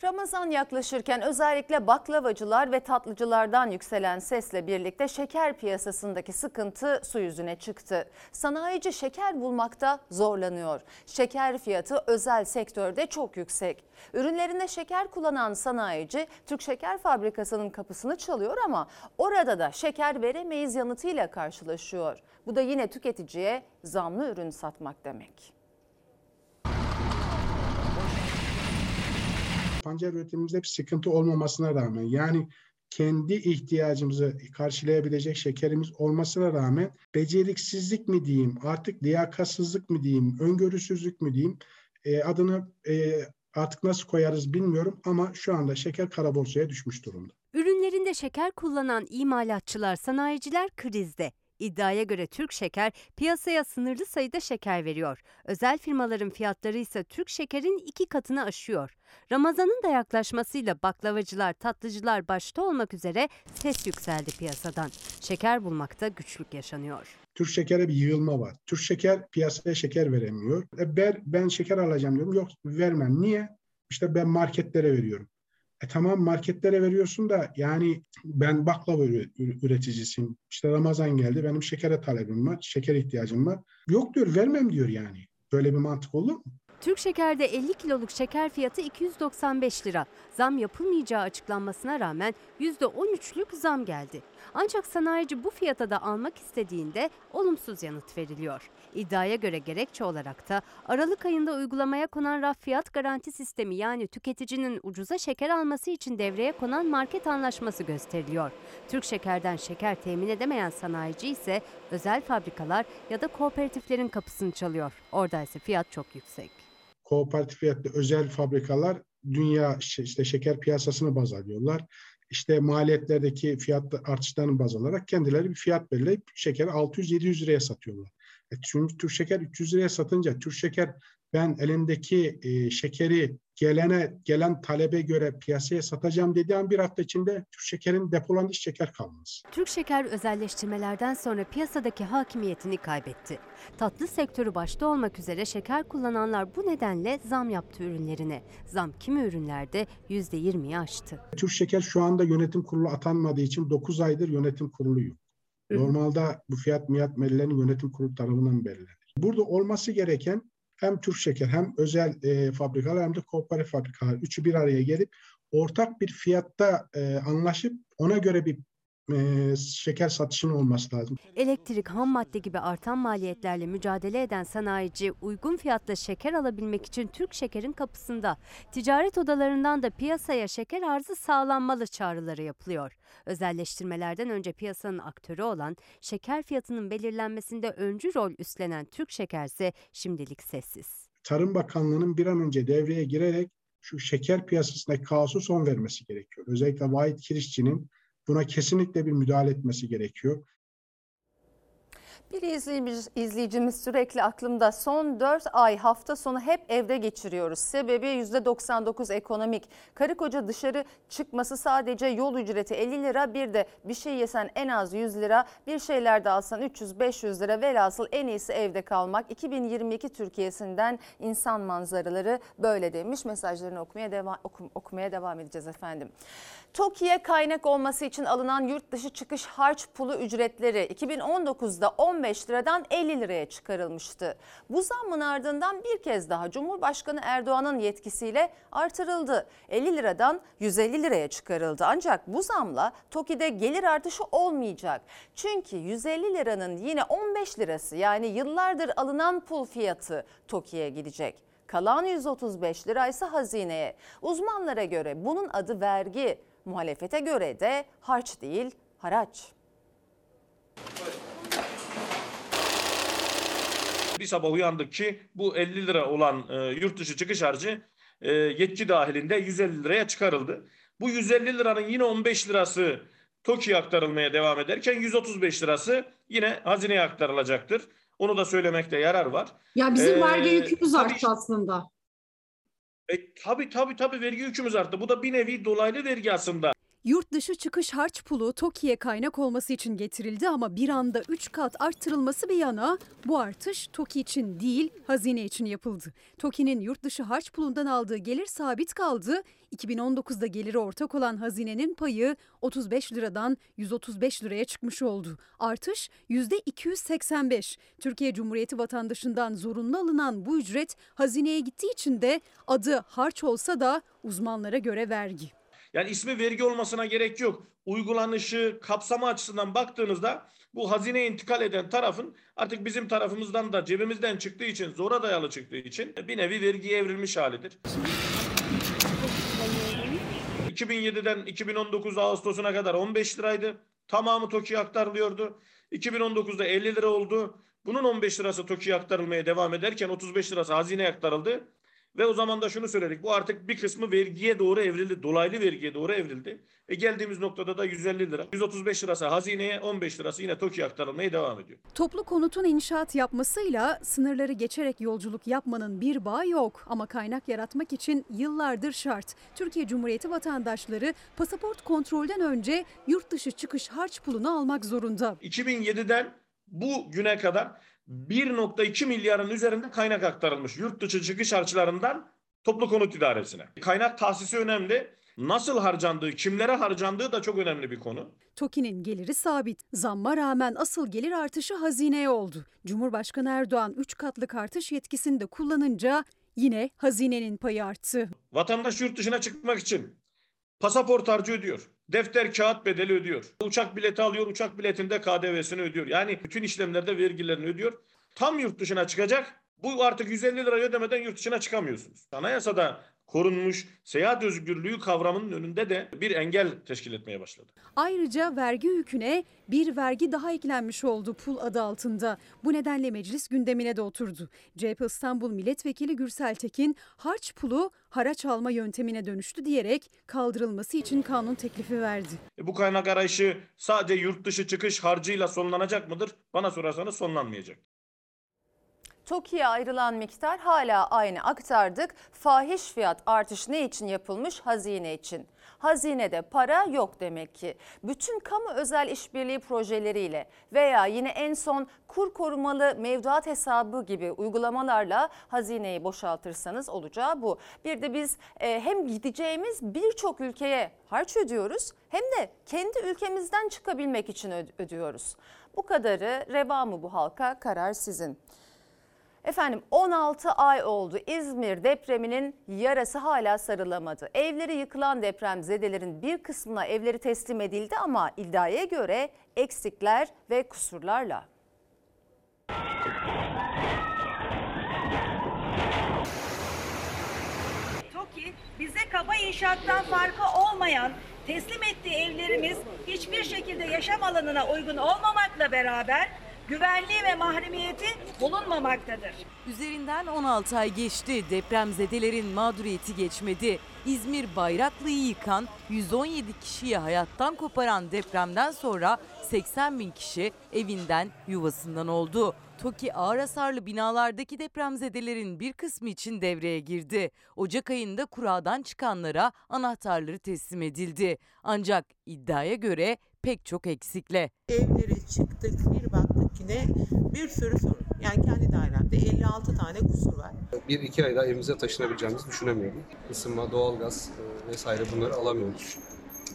Speaker 1: Ramazan yaklaşırken özellikle baklavacılar ve tatlıcılardan yükselen sesle birlikte şeker piyasasındaki sıkıntı su yüzüne çıktı. Sanayici şeker bulmakta zorlanıyor. Şeker fiyatı özel sektörde çok yüksek. Ürünlerinde şeker kullanan sanayici Türk Şeker Fabrikası'nın kapısını çalıyor ama orada da şeker veremeyiz yanıtıyla karşılaşıyor. Bu da yine tüketiciye zamlı ürün satmak demek.
Speaker 42: Pancar üretimimizde bir sıkıntı olmamasına rağmen yani kendi ihtiyacımızı karşılayabilecek şekerimiz olmasına rağmen beceriksizlik mi diyeyim, artık liyakatsızlık mı diyeyim, öngörüsüzlük mü diyeyim e, adını e, artık nasıl koyarız bilmiyorum ama şu anda şeker kara borsaya düşmüş durumda.
Speaker 43: Ürünlerinde şeker kullanan imalatçılar, sanayiciler krizde. İddiaya göre Türk Şeker piyasaya sınırlı sayıda şeker veriyor. Özel firmaların fiyatları ise Türk Şeker'in iki katını aşıyor. Ramazan'ın da yaklaşmasıyla baklavacılar, tatlıcılar başta olmak üzere ses yükseldi piyasadan. Şeker bulmakta güçlük yaşanıyor.
Speaker 42: Türk şekere bir yığılma var. Türk şeker piyasaya şeker veremiyor. E ben, ben şeker alacağım diyorum. Yok vermem. Niye? İşte ben marketlere veriyorum. E tamam marketlere veriyorsun da yani ben baklava üreticisiyim. İşte Ramazan geldi benim şekere talebim var, şeker ihtiyacım var. Yok diyor vermem diyor yani. Böyle bir mantık olur mu?
Speaker 43: Türk Şeker'de 50 kiloluk şeker fiyatı 295 lira. Zam yapılmayacağı açıklanmasına rağmen %13'lük zam geldi. Ancak sanayici bu fiyata da almak istediğinde olumsuz yanıt veriliyor. İddiaya göre gerekçe olarak da Aralık ayında uygulamaya konan raf fiyat garanti sistemi yani tüketicinin ucuza şeker alması için devreye konan market anlaşması gösteriliyor. Türk Şeker'den şeker temin edemeyen sanayici ise özel fabrikalar ya da kooperatiflerin kapısını çalıyor. Orada ise fiyat çok yüksek.
Speaker 42: Kooperatif fiyatlı özel fabrikalar dünya işte şeker piyasasını baz alıyorlar. İşte maliyetlerdeki fiyat artışlarını baz alarak kendileri bir fiyat belirleyip şekeri 600-700 liraya satıyorlar. E çünkü Türk Şeker 300 liraya satınca Türk Şeker ben elimdeki e, şekeri gelene gelen talebe göre piyasaya satacağım dediği an bir hafta içinde Türk Şeker'in depolanmış şeker kalmaz.
Speaker 43: Türk Şeker özelleştirmelerden sonra piyasadaki hakimiyetini kaybetti. Tatlı sektörü başta olmak üzere şeker kullananlar bu nedenle zam yaptı ürünlerine. Zam kimi ürünlerde %20'yi aştı.
Speaker 42: Türk Şeker şu anda yönetim kurulu atanmadığı için 9 aydır yönetim kurulu yok. Normalde bu fiyat miyat mellerin yönetim kurulu tarafından belirlenir. Burada olması gereken hem Türk Şeker hem özel e, fabrikalar hem de kooperatif fabrikalar üçü bir araya gelip ortak bir fiyatta e, anlaşıp ona göre bir e, şeker satışının olması lazım.
Speaker 43: Elektrik, ham madde gibi artan maliyetlerle mücadele eden sanayici uygun fiyatla şeker alabilmek için Türk Şeker'in kapısında. Ticaret odalarından da piyasaya şeker arzı sağlanmalı çağrıları yapılıyor. Özelleştirmelerden önce piyasanın aktörü olan şeker fiyatının belirlenmesinde öncü rol üstlenen Türk Şeker ise şimdilik sessiz.
Speaker 42: Tarım Bakanlığı'nın bir an önce devreye girerek şu şeker piyasasındaki kaosu son vermesi gerekiyor. Özellikle Vahit Kirişçi'nin Buna kesinlikle bir müdahale etmesi gerekiyor.
Speaker 1: Bir izleyicimiz, sürekli aklımda son 4 ay hafta sonu hep evde geçiriyoruz. Sebebi %99 ekonomik. Karı koca dışarı çıkması sadece yol ücreti 50 lira bir de bir şey yesen en az 100 lira bir şeyler de alsan 300-500 lira velhasıl en iyisi evde kalmak. 2022 Türkiye'sinden insan manzaraları böyle demiş mesajlarını okumaya devam, okum, okumaya devam edeceğiz efendim. TOKİ'ye kaynak olması için alınan yurt dışı çıkış harç pulu ücretleri 2019'da 15 liradan 50 liraya çıkarılmıştı. Bu zammın ardından bir kez daha Cumhurbaşkanı Erdoğan'ın yetkisiyle artırıldı. 50 liradan 150 liraya çıkarıldı. Ancak bu zamla TOKİ'de gelir artışı olmayacak. Çünkü 150 liranın yine 15 lirası yani yıllardır alınan pul fiyatı TOKİ'ye gidecek. Kalan 135 lira ise hazineye. Uzmanlara göre bunun adı vergi, muhalefete göre de harç değil haraç.
Speaker 44: Bir sabah uyandık ki bu 50 lira olan e, yurt dışı çıkış harcı e, yetki dahilinde 150 liraya çıkarıldı. Bu 150 liranın yine 15 lirası TOKİ'ye aktarılmaya devam ederken 135 lirası yine hazineye aktarılacaktır. Onu da söylemekte yarar var.
Speaker 45: Ya bizim
Speaker 44: Ee,
Speaker 45: vergi yükümüz arttı aslında.
Speaker 44: E, tabii tabii tabii vergi yükümüz arttı. Bu da bir nevi dolaylı vergi aslında.
Speaker 31: Yurt dışı çıkış harç pulu TOKİ'ye kaynak olması için getirildi ama bir anda 3 kat arttırılması bir yana bu artış TOKİ için değil hazine için yapıldı. TOKİ'nin yurt dışı harç pulundan aldığı gelir sabit kaldı. 2019'da geliri ortak olan hazinenin payı 35 liradan 135 liraya çıkmış oldu. Artış %285. Türkiye Cumhuriyeti vatandaşından zorunlu alınan bu ücret hazineye gittiği için de adı harç olsa da uzmanlara göre vergi.
Speaker 44: Yani ismi vergi olmasına gerek yok. Uygulanışı, kapsamı açısından baktığınızda bu hazineye intikal eden tarafın artık bizim tarafımızdan da cebimizden çıktığı için, zora dayalı çıktığı için bir nevi vergiye evrilmiş halidir. 2007'den 2019 Ağustos'una kadar 15 liraydı. Tamamı TOKİ'ye aktarılıyordu. 2019'da 50 lira oldu. Bunun 15 lirası TOKİ'ye aktarılmaya devam ederken 35 lirası hazineye aktarıldı. Ve o zaman da şunu söyledik. Bu artık bir kısmı vergiye doğru evrildi. Dolaylı vergiye doğru evrildi. E geldiğimiz noktada da 150 lira. 135 lirası hazineye, 15 lirası yine TOKİ'ye aktarılmaya devam ediyor.
Speaker 31: Toplu konutun inşaat yapmasıyla sınırları geçerek yolculuk yapmanın bir bağı yok ama kaynak yaratmak için yıllardır şart. Türkiye Cumhuriyeti vatandaşları pasaport kontrolden önce yurt dışı çıkış harç pulunu almak zorunda.
Speaker 44: 2007'den bu güne kadar 1.2 milyarın üzerinde kaynak aktarılmış yurt dışı çıkış harçlarından toplu konut idaresine. Kaynak tahsisi önemli. Nasıl harcandığı, kimlere harcandığı da çok önemli bir konu.
Speaker 31: TOKİ'nin geliri sabit. Zamma rağmen asıl gelir artışı hazineye oldu. Cumhurbaşkanı Erdoğan 3 katlık artış yetkisini de kullanınca yine hazinenin payı arttı.
Speaker 44: Vatandaş yurt dışına çıkmak için pasaport harcı ödüyor. Defter kağıt bedeli ödüyor. Uçak bileti alıyor, uçak biletinde KDV'sini ödüyor. Yani bütün işlemlerde vergilerini ödüyor. Tam yurt dışına çıkacak. Bu artık 150 lira ödemeden yurt dışına çıkamıyorsunuz. Anayasada korunmuş seyahat özgürlüğü kavramının önünde de bir engel teşkil etmeye başladı.
Speaker 31: Ayrıca vergi yüküne bir vergi daha eklenmiş oldu pul adı altında. Bu nedenle meclis gündemine de oturdu. CHP İstanbul Milletvekili Gürsel Tekin harç pulu haraç alma yöntemine dönüştü diyerek kaldırılması için kanun teklifi verdi.
Speaker 44: E bu kaynak arayışı sadece yurt dışı çıkış harcıyla sonlanacak mıdır? Bana sorarsanız sonlanmayacak.
Speaker 1: TOKİ'ye ayrılan miktar hala aynı aktardık. Fahiş fiyat artış ne için yapılmış? Hazine için. Hazinede para yok demek ki. Bütün kamu özel işbirliği projeleriyle veya yine en son kur korumalı mevduat hesabı gibi uygulamalarla hazineyi boşaltırsanız olacağı bu. Bir de biz e, hem gideceğimiz birçok ülkeye harç ödüyoruz hem de kendi ülkemizden çıkabilmek için ödüyoruz. Bu kadarı reva mı bu halka karar sizin. Efendim 16 ay oldu İzmir depreminin yarası hala sarılamadı. Evleri yıkılan depremzedelerin bir kısmına evleri teslim edildi ama iddiaya göre eksikler ve kusurlarla.
Speaker 46: TOKİ bize kaba inşaattan farkı olmayan teslim ettiği evlerimiz hiçbir şekilde yaşam alanına uygun olmamakla beraber güvenliği ve mahremiyeti bulunmamaktadır.
Speaker 45: Üzerinden 16 ay geçti. Depremzedelerin mağduriyeti geçmedi. İzmir Bayraklı'yı yıkan, 117 kişiyi hayattan koparan depremden sonra 80 bin kişi evinden, yuvasından oldu. TOKİ ağır hasarlı binalardaki depremzedelerin bir kısmı için devreye girdi. Ocak ayında kuradan çıkanlara anahtarları teslim edildi. Ancak iddiaya göre pek çok eksikle.
Speaker 47: Evlere çıktık bir baktık ne bir sürü sorun. Yani kendi dairemde 56 tane kusur var.
Speaker 48: Bir iki ayda evimize taşınabileceğimizi düşünemiyorum. Isınma, doğalgaz e, vesaire bunları alamıyoruz.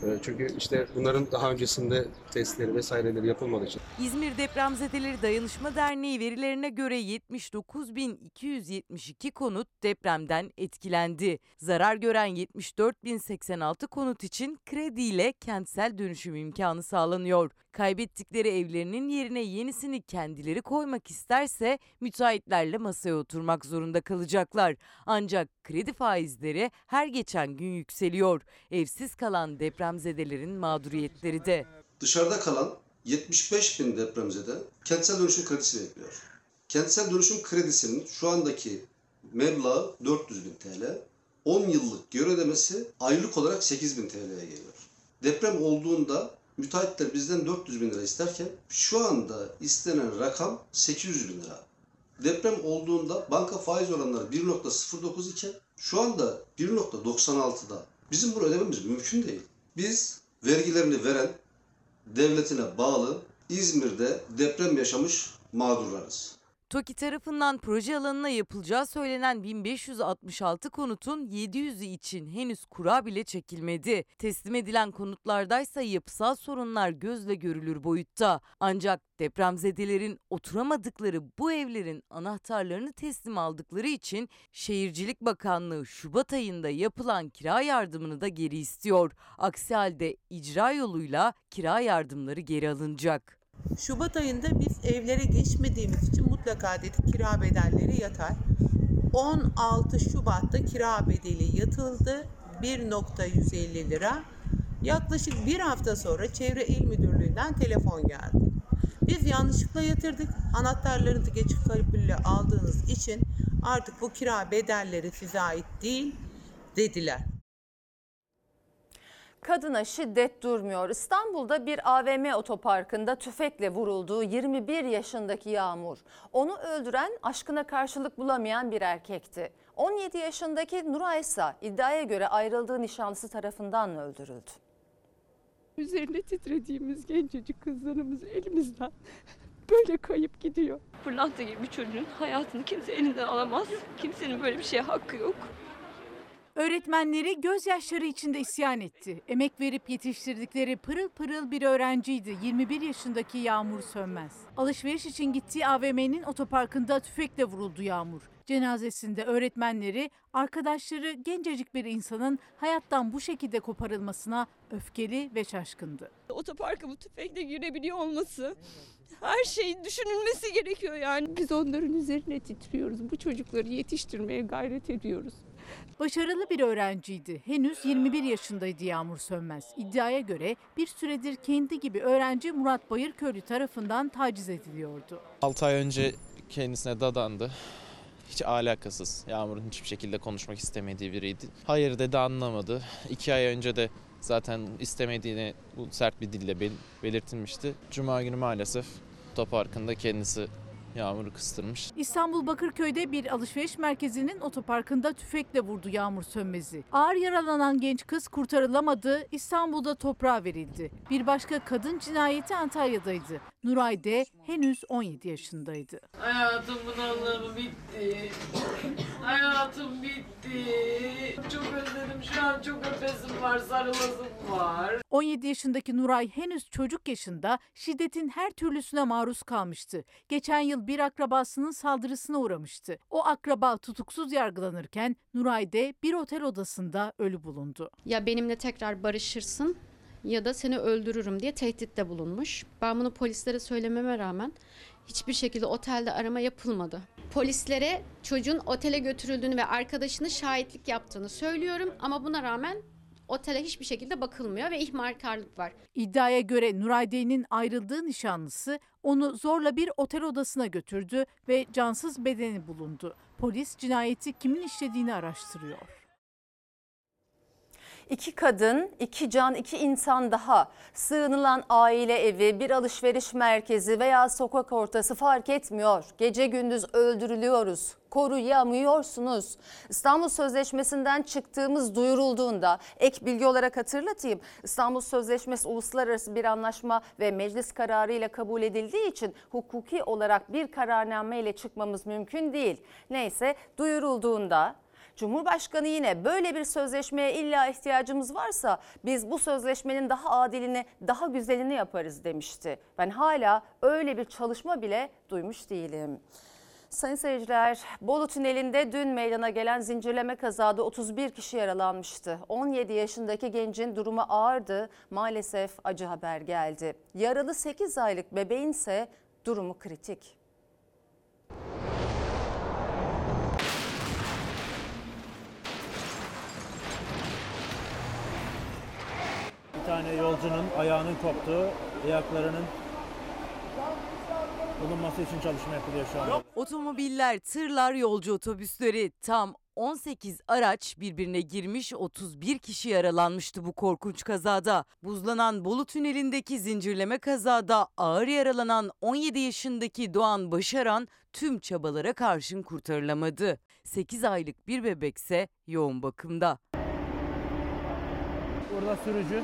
Speaker 48: E, Çünkü işte bunların daha öncesinde testleri vesaireleri yapılmadığı için
Speaker 45: İzmir Depremzedeleri Dayanışma Derneği verilerine göre 79.272 konut depremden etkilendi. Zarar gören 74.086 konut için krediyle kentsel dönüşüm imkanı sağlanıyor. Kaybettikleri evlerinin yerine yenisini kendileri koymak isterse müteahhitlerle masaya oturmak zorunda kalacaklar. Ancak kredi faizleri her geçen gün yükseliyor. Evsiz kalan depremzedelerin mağduriyetleri de.
Speaker 49: Dışarıda kalan 75 bin depremzede kentsel dönüşüm kredisi bekliyor. Kentsel dönüşüm kredisinin şu andaki meblağı 400 bin TL. 10 yıllık geri ödemesi aylık olarak 8 bin TL'ye geliyor. Deprem olduğunda müteahhitler bizden 400 bin lira isterken şu anda istenen rakam 800 bin lira. Deprem olduğunda banka faiz oranları 1.09 iken şu anda 1.96'da. Bizim bunu ödememiz mümkün değil. Biz vergilerini veren, devletine bağlı İzmir'de deprem yaşamış mağdurlarız.
Speaker 45: TOKİ tarafından proje alanına yapılacağı söylenen 1566 konutun 700'ü için henüz kura bile çekilmedi. Teslim edilen konutlardaysa yapısal sorunlar gözle görülür boyutta. Ancak depremzedelerin oturamadıkları bu evlerin anahtarlarını teslim aldıkları için Şehircilik Bakanlığı Şubat ayında yapılan kira yardımını da geri istiyor. Aksi halde icra yoluyla kira yardımları geri alınacak.
Speaker 47: Şubat ayında biz evlere geçmediğimiz için mutlaka dedik kira bedelleri yatar. 16 Şubat'ta kira bedeli yatıldı 1.150 lira. Yaklaşık bir hafta sonra Çevre İl Müdürlüğü'nden telefon geldi. Biz yanlışlıkla yatırdık. Anahtarlarınızı geç kalpülle aldığınız için artık bu kira bedelleri size ait değil dediler.
Speaker 1: Kadına şiddet durmuyor. İstanbul'da bir AVM otoparkında tüfekle vurulduğu 21 yaşındaki Yağmur. Onu öldüren aşkına karşılık bulamayan bir erkekti. 17 yaşındaki Nuray ise iddiaya göre ayrıldığı nişanlısı tarafından öldürüldü.
Speaker 50: Üzerine titrediğimiz gencecik kızlarımız elimizden (laughs) böyle kayıp gidiyor.
Speaker 51: Pırlanta gibi bir çocuğun hayatını kimse elinden alamaz. Kimsenin böyle bir şeye hakkı yok.
Speaker 52: Öğretmenleri gözyaşları içinde isyan etti. Emek verip yetiştirdikleri pırıl pırıl bir öğrenciydi 21 yaşındaki Yağmur Sönmez. Alışveriş için gittiği AVM'nin otoparkında tüfekle vuruldu Yağmur. Cenazesinde öğretmenleri, arkadaşları gencecik bir insanın hayattan bu şekilde koparılmasına öfkeli ve şaşkındı.
Speaker 51: Otoparka bu tüfekle girebiliyor olması her şeyin düşünülmesi gerekiyor yani.
Speaker 50: Biz onların üzerine titriyoruz. Bu çocukları yetiştirmeye gayret ediyoruz.
Speaker 52: Başarılı bir öğrenciydi. Henüz 21 yaşındaydı Yağmur Sönmez. İddiaya göre bir süredir kendi gibi öğrenci Murat Bayırköylü tarafından taciz ediliyordu.
Speaker 53: 6 ay önce kendisine dadandı. Hiç alakasız. Yağmur'un hiçbir şekilde konuşmak istemediği biriydi. Hayır dedi anlamadı. 2 ay önce de zaten istemediğini bu sert bir dille bel- belirtilmişti. Cuma günü maalesef otoparkında kendisi Yağmur'u kıstırmış.
Speaker 52: İstanbul Bakırköy'de bir alışveriş merkezinin otoparkında tüfekle vurdu Yağmur Sönmez'i. Ağır yaralanan genç kız kurtarılamadı, İstanbul'da toprağa verildi. Bir başka kadın cinayeti Antalya'daydı. Nuray de henüz 17 yaşındaydı.
Speaker 51: Hayatımın anlamı bitti. Hayatım bitti. Çok özledim şu an çok öpesim var, sarılasım var.
Speaker 52: 17 yaşındaki Nuray henüz çocuk yaşında şiddetin her türlüsüne maruz kalmıştı. Geçen yıl bir akrabasının saldırısına uğramıştı. O akraba tutuksuz yargılanırken Nuray de bir otel odasında ölü bulundu.
Speaker 54: Ya benimle tekrar barışırsın ya da seni öldürürüm diye tehditte bulunmuş. Ben bunu polislere söylememe rağmen hiçbir şekilde otelde arama yapılmadı. Polislere çocuğun otele götürüldüğünü ve arkadaşını şahitlik yaptığını söylüyorum ama buna rağmen Otele hiçbir şekilde bakılmıyor ve ihmalkarlık var.
Speaker 52: İddiaya göre Nurayde'nin ayrıldığı nişanlısı onu zorla bir otel odasına götürdü ve cansız bedeni bulundu. Polis cinayeti kimin işlediğini araştırıyor.
Speaker 1: İki kadın, iki can, iki insan daha sığınılan aile evi, bir alışveriş merkezi veya sokak ortası fark etmiyor. Gece gündüz öldürülüyoruz. Koruyamıyorsunuz. İstanbul Sözleşmesi'nden çıktığımız duyurulduğunda ek bilgi olarak hatırlatayım. İstanbul Sözleşmesi uluslararası bir anlaşma ve meclis kararı ile kabul edildiği için hukuki olarak bir kararname ile çıkmamız mümkün değil. Neyse duyurulduğunda Cumhurbaşkanı yine böyle bir sözleşmeye illa ihtiyacımız varsa biz bu sözleşmenin daha adilini, daha güzelini yaparız demişti. Ben hala öyle bir çalışma bile duymuş değilim. Sayın seyirciler, Bolu Tüneli'nde dün meydana gelen zincirleme kazada 31 kişi yaralanmıştı. 17 yaşındaki gencin durumu ağırdı. Maalesef acı haber geldi. Yaralı 8 aylık bebeğin ise durumu kritik.
Speaker 55: Tane yolcunun ayağının koptuğu, ayaklarının bulunması için çalışma yapılıyor şu anda.
Speaker 45: Otomobiller, tırlar, yolcu otobüsleri tam 18 araç birbirine girmiş 31 kişi yaralanmıştı bu korkunç kazada. Buzlanan Bolu Tüneli'ndeki zincirleme kazada ağır yaralanan 17 yaşındaki Doğan Başaran tüm çabalara karşın kurtarılamadı. 8 aylık bir bebekse yoğun bakımda.
Speaker 55: Burada sürücü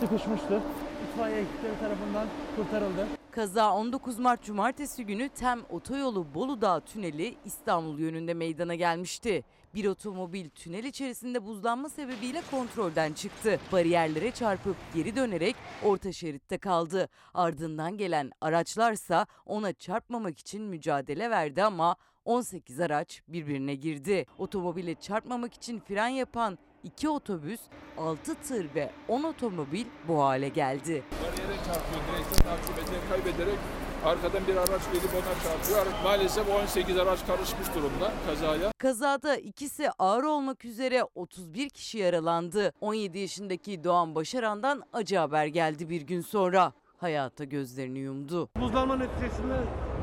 Speaker 55: sıkışmıştı. İtfaiye ekipleri tarafından kurtarıldı.
Speaker 45: Kaza 19 Mart Cumartesi günü Tem Otoyolu Bolu Dağı Tüneli İstanbul yönünde meydana gelmişti. Bir otomobil tünel içerisinde buzlanma sebebiyle kontrolden çıktı. Bariyerlere çarpıp geri dönerek orta şeritte kaldı. Ardından gelen araçlarsa ona çarpmamak için mücadele verdi ama 18 araç birbirine girdi. Otomobile çarpmamak için fren yapan iki otobüs, 6 tır ve 10 otomobil bu hale geldi.
Speaker 56: Bariyere çarpıyor, direksiyon hakimiyetini kaybederek arkadan bir araç gelip ona çarpıyor. Maalesef 18 araç karışmış durumda kazaya.
Speaker 45: Kazada ikisi ağır olmak üzere 31 kişi yaralandı. 17 yaşındaki Doğan Başaran'dan acı haber geldi bir gün sonra. Hayata gözlerini yumdu.
Speaker 57: Buzlanma neticesinde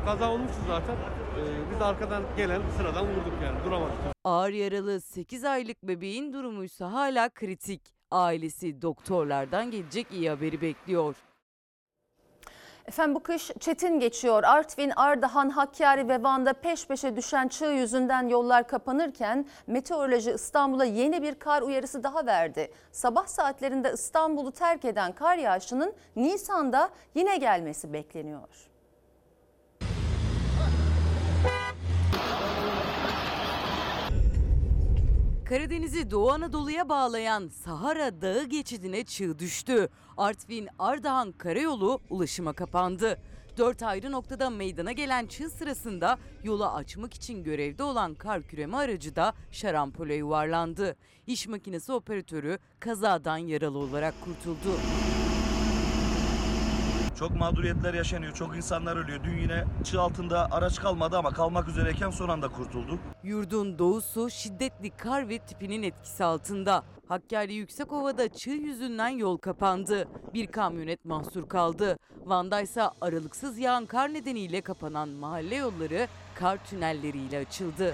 Speaker 57: kaza olmuştu zaten. Ee, biz arkadan gelen sıradan vurduk yani duramadık.
Speaker 45: Ağır yaralı 8 aylık bebeğin durumuysa hala kritik. Ailesi doktorlardan gelecek iyi haberi bekliyor.
Speaker 1: Efendim bu kış çetin geçiyor. Artvin, Ardahan, Hakkari ve Van'da peş peşe düşen çığ yüzünden yollar kapanırken meteoroloji İstanbul'a yeni bir kar uyarısı daha verdi. Sabah saatlerinde İstanbul'u terk eden kar yağışının Nisan'da yine gelmesi bekleniyor.
Speaker 45: Karadeniz'i Doğu Anadolu'ya bağlayan Sahara Dağı geçidine çığ düştü. Artvin Ardahan Karayolu ulaşıma kapandı. Dört ayrı noktada meydana gelen çığ sırasında yola açmak için görevde olan kar küreme aracı da şarampole yuvarlandı. İş makinesi operatörü kazadan yaralı olarak kurtuldu.
Speaker 58: Çok mağduriyetler yaşanıyor, çok insanlar ölüyor. Dün yine çığ altında araç kalmadı ama kalmak üzereyken son anda kurtulduk.
Speaker 45: Yurdun doğusu şiddetli kar ve tipinin etkisi altında. Hakkari Yüksekova'da çığ yüzünden yol kapandı. Bir kamyonet mahsur kaldı. Van'da ise aralıksız yağan kar nedeniyle kapanan mahalle yolları kar tünelleriyle açıldı.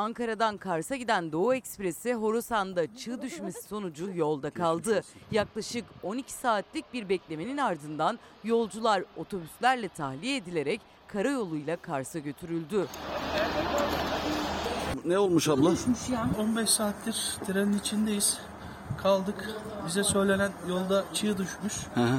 Speaker 45: Ankara'dan Kars'a giden Doğu Ekspresi Horasan'da çığ düşmesi sonucu yolda kaldı. Yaklaşık 12 saatlik bir beklemenin ardından yolcular otobüslerle tahliye edilerek karayoluyla Kars'a götürüldü.
Speaker 58: Ne olmuş abla?
Speaker 59: 15 saattir trenin içindeyiz. Kaldık. Bize söylenen yolda çığ düşmüş.
Speaker 58: Hı hı.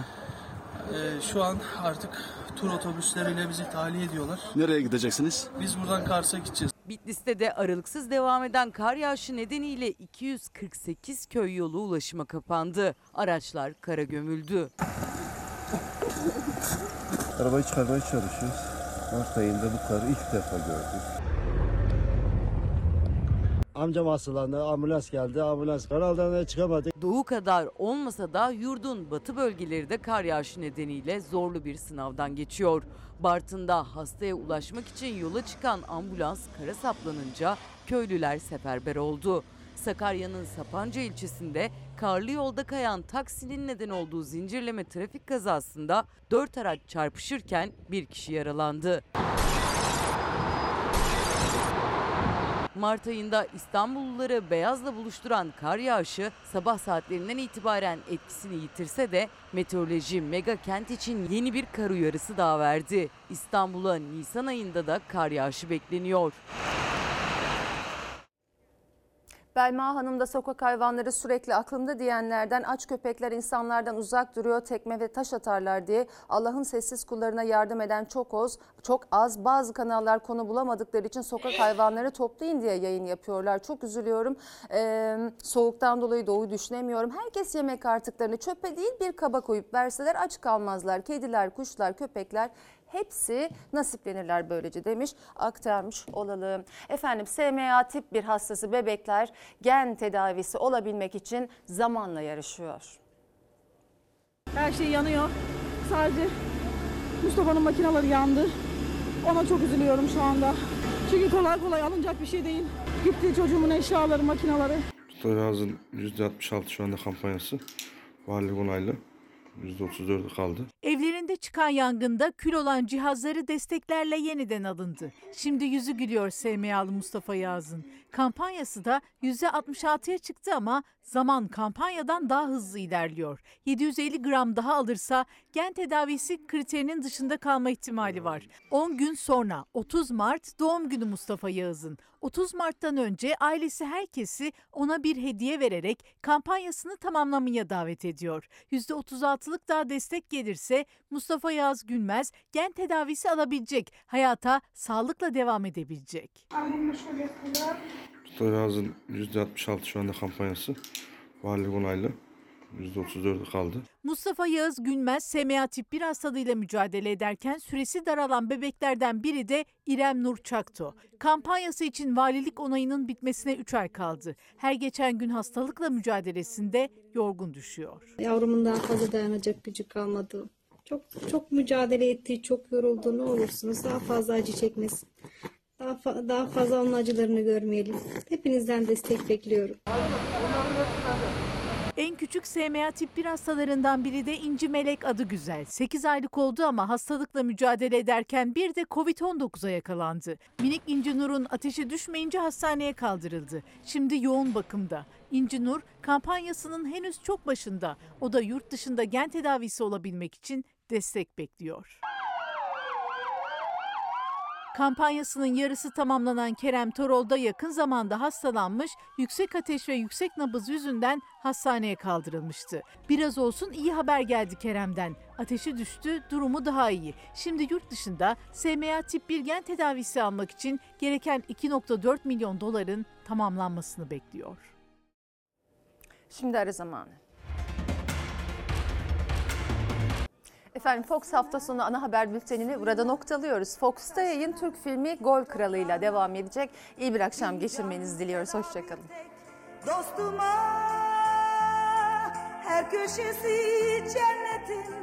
Speaker 59: Ee, şu an artık tur otobüsleriyle bizi tahliye ediyorlar.
Speaker 58: Nereye gideceksiniz?
Speaker 59: Biz buradan Kars'a gideceğiz.
Speaker 45: Bitlis'te de aralıksız devam eden kar yağışı nedeniyle 248 köy yolu ulaşıma kapandı. Araçlar kara gömüldü.
Speaker 60: Arabayı çıkarmaya çalışıyoruz. Mart ayında bu karı ilk defa gördük. Amcam hastalandı, ambulans geldi, ambulans kanaldan çıkamadık.
Speaker 45: Doğu kadar olmasa da yurdun batı bölgeleri de kar yağışı nedeniyle zorlu bir sınavdan geçiyor. Bartın'da hastaya ulaşmak için yola çıkan ambulans kara saplanınca köylüler seferber oldu. Sakarya'nın Sapanca ilçesinde karlı yolda kayan taksinin neden olduğu zincirleme trafik kazasında 4 araç çarpışırken bir kişi yaralandı. Mart ayında İstanbulluları beyazla buluşturan kar yağışı sabah saatlerinden itibaren etkisini yitirse de meteoroloji mega kent için yeni bir kar uyarısı daha verdi. İstanbul'a Nisan ayında da kar yağışı bekleniyor.
Speaker 1: Belma Hanım da sokak hayvanları sürekli aklımda diyenlerden aç köpekler insanlardan uzak duruyor, tekme ve taş atarlar diye Allah'ın sessiz kullarına yardım eden çok az, çok az bazı kanallar konu bulamadıkları için sokak hayvanları toplayın diye yayın yapıyorlar. Çok üzülüyorum. Ee, soğuktan dolayı doğu düşünemiyorum. Herkes yemek artıklarını çöpe değil bir kaba koyup verseler aç kalmazlar. Kediler, kuşlar, köpekler hepsi nasiplenirler böylece demiş aktarmış olalım. Efendim SMA tip 1 hastası bebekler gen tedavisi olabilmek için zamanla yarışıyor.
Speaker 61: Her şey yanıyor. Sadece Mustafa'nın makineleri yandı. Ona çok üzülüyorum şu anda. Çünkü kolay kolay alınacak bir şey değil. Gitti çocuğumun eşyaları, makineleri.
Speaker 60: Storyhouse'ın %66 şu anda kampanyası. Valilik onaylı. %34'ü kaldı.
Speaker 52: Evlerinde çıkan yangında kül olan cihazları desteklerle yeniden alındı. Şimdi yüzü gülüyor SMA'lı Mustafa Yaz'ın. Kampanyası da %66'ya çıktı ama zaman kampanyadan daha hızlı ilerliyor. 750 gram daha alırsa gen tedavisi kriterinin dışında kalma ihtimali var. 10 gün sonra 30 Mart doğum günü Mustafa Yağız'ın. 30 Mart'tan önce ailesi herkesi ona bir hediye vererek kampanyasını tamamlamaya davet ediyor. %36'lık daha destek gelirse Mustafa Yağız Gülmez gen tedavisi alabilecek, hayata sağlıkla devam edebilecek.
Speaker 60: Storyhouse'ın %66 şu anda kampanyası. Valilik onaylı. %34'ü kaldı.
Speaker 52: Mustafa Yağız Gülmez SMA tip 1 hastalığıyla mücadele ederken süresi daralan bebeklerden biri de İrem Nur Çakto. Kampanyası için valilik onayının bitmesine 3 ay kaldı. Her geçen gün hastalıkla mücadelesinde yorgun düşüyor.
Speaker 62: Yavrumun daha fazla dayanacak gücü kalmadı. Çok çok mücadele etti, çok yoruldu. Ne olursunuz daha fazla acı çekmesin. Daha, fa- daha fazla onun acılarını görmeyelim. Hepinizden destek bekliyorum.
Speaker 52: En küçük SMA tip 1 hastalarından biri de İnci Melek adı güzel. 8 aylık oldu ama hastalıkla mücadele ederken bir de Covid-19'a yakalandı. Minik İnci Nur'un ateşi düşmeyince hastaneye kaldırıldı. Şimdi yoğun bakımda. İnci Nur kampanyasının henüz çok başında. O da yurt dışında gen tedavisi olabilmek için destek bekliyor. Kampanyasının yarısı tamamlanan Kerem Torol da yakın zamanda hastalanmış, yüksek ateş ve yüksek nabız yüzünden hastaneye kaldırılmıştı. Biraz olsun iyi haber geldi Kerem'den. Ateşi düştü, durumu daha iyi. Şimdi yurt dışında SMA tip 1 gen tedavisi almak için gereken 2.4 milyon doların tamamlanmasını bekliyor.
Speaker 1: Şimdi ara zamanı. Efendim Fox hafta sonu ana haber bültenini burada noktalıyoruz. Fox'ta yayın Türk filmi Gol Kralı'yla devam edecek. İyi bir akşam geçirmenizi diliyoruz. Hoşçakalın.
Speaker 63: Dostuma her köşesi cennetin